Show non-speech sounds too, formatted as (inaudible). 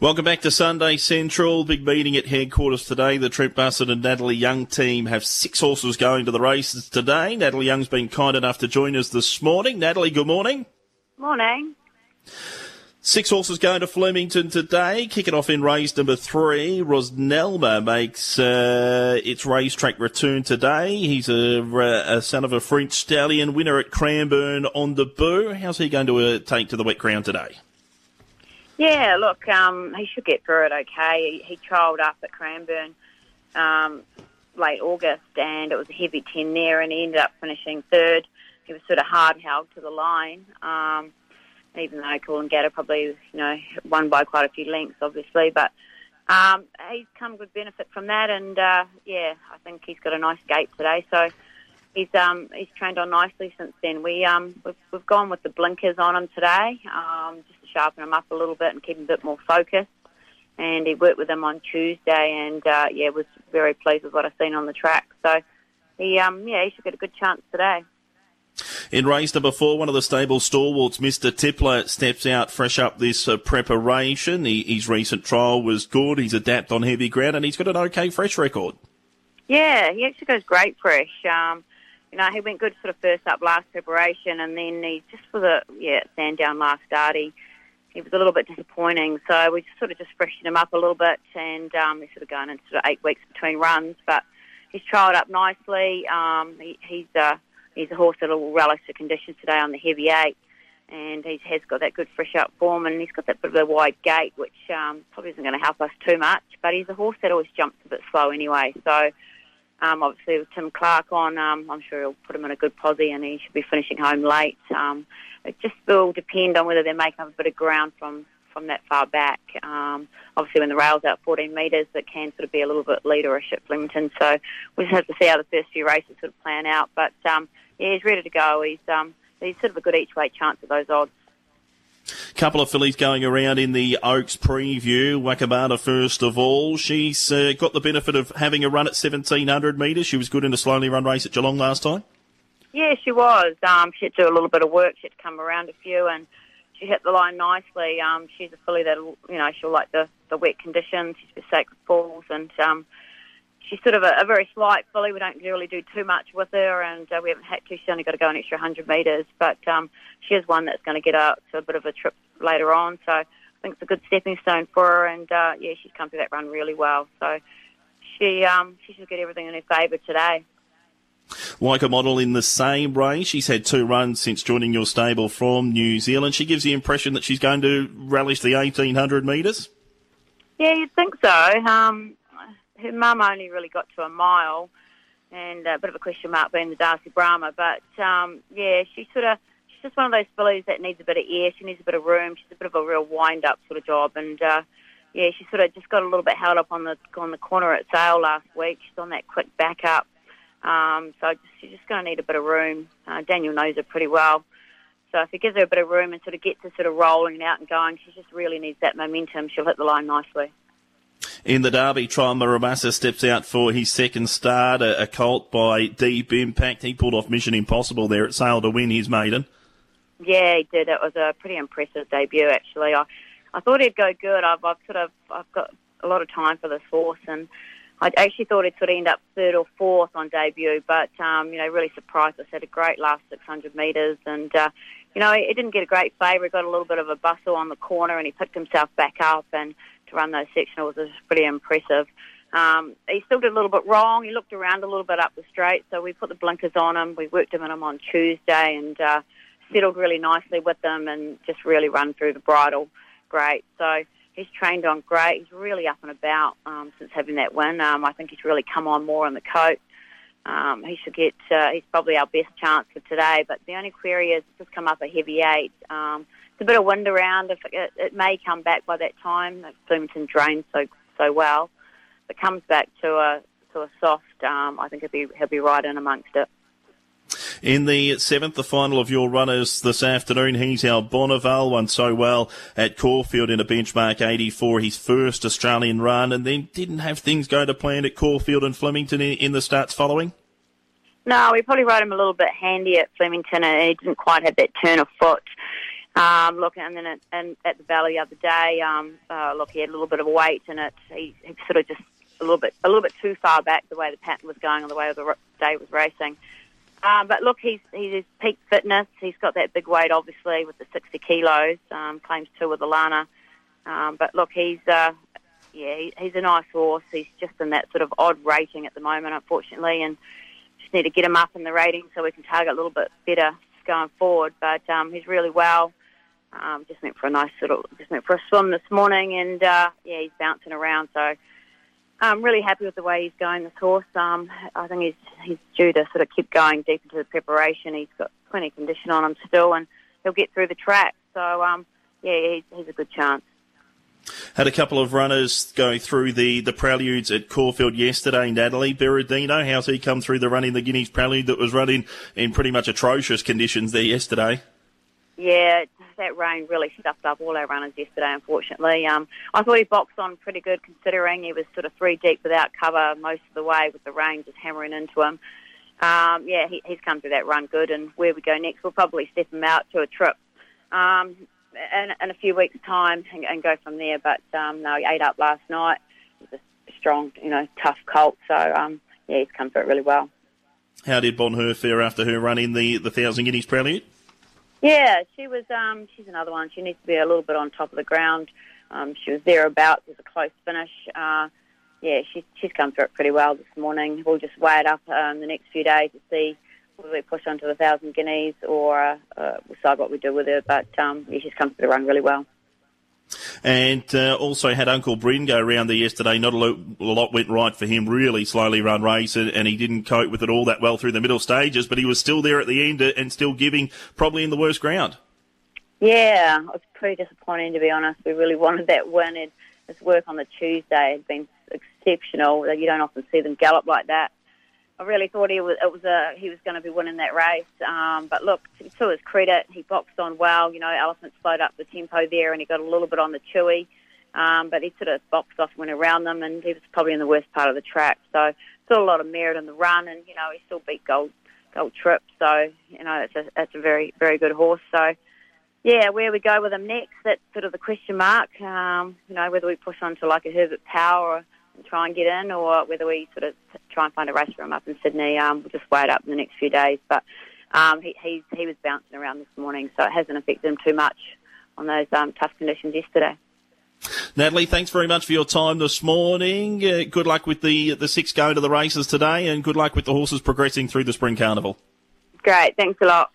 Welcome back to Sunday Central. Big meeting at headquarters today. The Trent Busuttin and Natalie Young team have six horses going to the races today. Natalie Young's been kind enough to join us this morning. Natalie, good morning. Morning. Six horses going to Flemington today. Kicking off in race number three. Rosnelma makes uh, its racetrack return today. He's a, a, son of a French stallion, winner at Cranbourne on debut. How's he going to uh, take to the wet ground today? Yeah, look, um, he should get through it okay. He, he trialled up at Cranbourne um, late August, and it was a heavy 10 there, and he ended up finishing third. He was sort of hard held to the line, um, even though Coolangatta probably, you know, won by quite a few lengths, obviously. But um, he's come good benefit from that, and uh, yeah, I think he's got a nice gait today. So he's um, he's trained on nicely since then. We um, we've, we've gone with the blinkers on him today, um, just to sharpen him up a little bit and keep him a bit more focused. And he worked with him on Tuesday, and uh, yeah, was very pleased with what I've seen on the track. So he um, yeah, he should get a good chance today. In race number four, one of the stable stalwarts, Mr. Tippler, steps out fresh up this uh, preparation. He, his recent trial was good. He's adapted on heavy ground and he's got an okay fresh record. Yeah, he actually goes great fresh. Um, you know, he went good sort of first up last preparation, and then he just for the yeah Sandown last start, he, was a little bit disappointing. So we just sort of just freshened him up a little bit, and um, he's sort of going into sort of eight weeks between runs, but he's trialled up nicely. Um, he, he's uh, he's a horse that will relish the conditions today on the heavy eight, and he has got that good fresh up form, and he's got that bit of a wide gait, which um, probably isn't going to help us too much. But he's a horse that always jumps a bit slow anyway, so. Um, obviously, with Tim Clark on, um, I'm sure he'll put him in a good posse and he should be finishing home late. Um, it just will depend on whether they're making up a bit of ground from, from that far back. Um, obviously, when the rail's out 14 metres, it can sort of be a little bit leaderish at Flemington. So we just have to see how the first few races sort of plan out. But um, yeah, he's ready to go. He's um, he's sort of a good each way chance at those odds. Couple of fillies going around in the Oaks preview. Wakabata first of all. She's uh, got the benefit of having a run at 1700 metres. She was good in a slowly run race at Geelong last time. Yeah, she was. Um, she had to do a little bit of work. She had to come around a few and she hit the line nicely. Um, she's a filly that, you know, she'll like the, the wet conditions. She's with sacred falls and um, she's sort of a, a very slight filly. We don't really do too much with her, and uh, we haven't had to. She's only got to go an extra 100 metres, but um, she is one that's going to get out to a bit of a trip later on. So I think it's a good stepping stone for her, and uh, yeah, she's come through that run really well. So she um, she should get everything in her favour today. Like a model in the same race, she's had two runs since joining your stable from New Zealand. She gives the impression that she's going to relish the 1800 metres. Yeah, you'd think so. Um, her mum only really got to a mile, and a bit of a question mark being the Darci Brahma. But um, yeah, she sort of she's just one of those fillies that needs a bit of air. She needs a bit of room. She's a bit of a real wind up sort of job, and uh, yeah, she sort of just got a little bit held up on the on the corner at Sale last week. She's on that quick back up. Um, so she's just going to need a bit of room. Uh, Daniel knows her pretty well. So if he gives her a bit of room and sort of gets her sort of rolling out and going, she just really needs that momentum. She'll hit the line nicely. In the Derby, Trial Maramasa steps out for his second start, a, a colt by Deep Impact. He pulled off Mission Impossible there at Sale to win his maiden. Yeah, he did. It was a pretty impressive debut, actually. I, I thought he'd go good. I've, I've sort of, I've got a lot of time for this horse, and I actually thought he'd sort of end up third or fourth on debut, but um, you know, really surprised us. Had a great last 600 metres, and uh, you know, he didn't get a great favour. He got a little bit of a bustle on the corner, and he picked himself back up and to run those sectionals was pretty impressive. Um, he still did a little bit wrong. He looked around a little bit up the straight, so we put the blinkers on him. We worked him in him on Tuesday and uh, settled really nicely with him and just really run through the bridle great. So he's trained on great. He's really up and about um, since having that win. Um, I think he's really come on more on the coat. Um, he should get. Uh, he's probably our best chance for today. But the only query is just come up a heavy eight. Um, a bit of wind around. If it, it may come back by that time. Flemington drains so so well. If it comes back to a to a soft, um, I think he'll be he'll be right in amongst it. In the seventh, the final of your runners this afternoon, he's our Bonneval, won so well at Caulfield in a benchmark 84, his first Australian run, and then didn't have things go to plan at Caulfield and Flemington in, in the starts following? No, we probably rode him a little bit handy at Flemington, and he didn't quite have that turn of foot Um, look, and then at, and at the Valley the other day, um, uh, look, he had a little bit of weight in it. He, he sort of just a little bit a little bit too far back the way the pattern was going or the way the day was racing. Um, but look, he's he's peak fitness. He's got that big weight, obviously, with the 60 kilos. Um, claims two with Alana. Um, but look, he's uh, yeah, he, he's a nice horse. He's just in that sort of odd rating at the moment, unfortunately, and just need to get him up in the rating so we can target a little bit better going forward. But um, he's really well. Um, just went for a nice little, just went for a swim this morning, and uh, yeah, he's bouncing around. So I'm really happy with the way he's going. This horse, um, I think he's he's due to sort of keep going deep into the preparation. He's got plenty of condition on him still, and he'll get through the track. So um, yeah, he's, he's a good chance. Had a couple of runners go through the, the preludes at Caulfield yesterday. Natalie Berardino, how's he come through the running the Guineas prelude that was running in pretty much atrocious conditions there yesterday? Yeah, that rain really stuffed up all our runners yesterday, unfortunately. Um, I thought he boxed on pretty good considering he was sort of three deep without cover most of the way with the rain just hammering into him. Um, yeah, he, he's come through that run good, and where we go next, we'll probably step him out to a trip um, in, in a few weeks' time and, and go from there. But um, no, he ate up last night. He's a strong, you know, tough colt, so um, yeah, he's come through it really well. How did Bonheur fare after her run in the, the Thousand Guineas Prelude? Yeah, she was. Um, she's another one. She needs to be a little bit on top of the ground. Um, she was thereabouts. It was a close finish. Uh, yeah, she, she's come through it pretty well this morning. We'll just weigh it up um, the next few days to see whether we push on to the thousand guineas or uh, uh, decide what we do with her. But um, yeah, she's come through the run really well. And uh, also had Uncle Bryn go around there yesterday. Not a lot, a lot, went right for him. Really slowly run race, and, and, he didn't cope with it all that well through the middle stages. But he was still there at the end and still giving, probably in the worst ground. Yeah, it was pretty disappointing to be honest. We really (laughs) wanted that win. His work on the Tuesday had been exceptional. You don't often see them gallop like that. I really thought he was it was a he was going to be winning that race. Um, but look, to his credit, he boxed on well. You know, Elephant slowed up the tempo there, and he got a little bit on the chewy. Um, but he sort of boxed off, went around them, and he was probably in the worst part of the track. So still a lot of merit in the run, and you know he still beat Gold Gold Trip. So you know it's a it's a very very good horse. So yeah, where we go with him next, that's sort of the question mark. Um, you know whether we push on to like a Herbert Power. Or, try and get in, or whether we sort of try and find a race for him up in Sydney. Um, we'll just wait up in the next few days. But um, he, he, he was bouncing around this morning, so it hasn't affected him too much on those um, tough conditions yesterday. Natalie, thanks very much for your time this morning. Uh, good luck with the the six going to the races today, and good luck with the horses progressing through the spring carnival. Great, thanks a lot.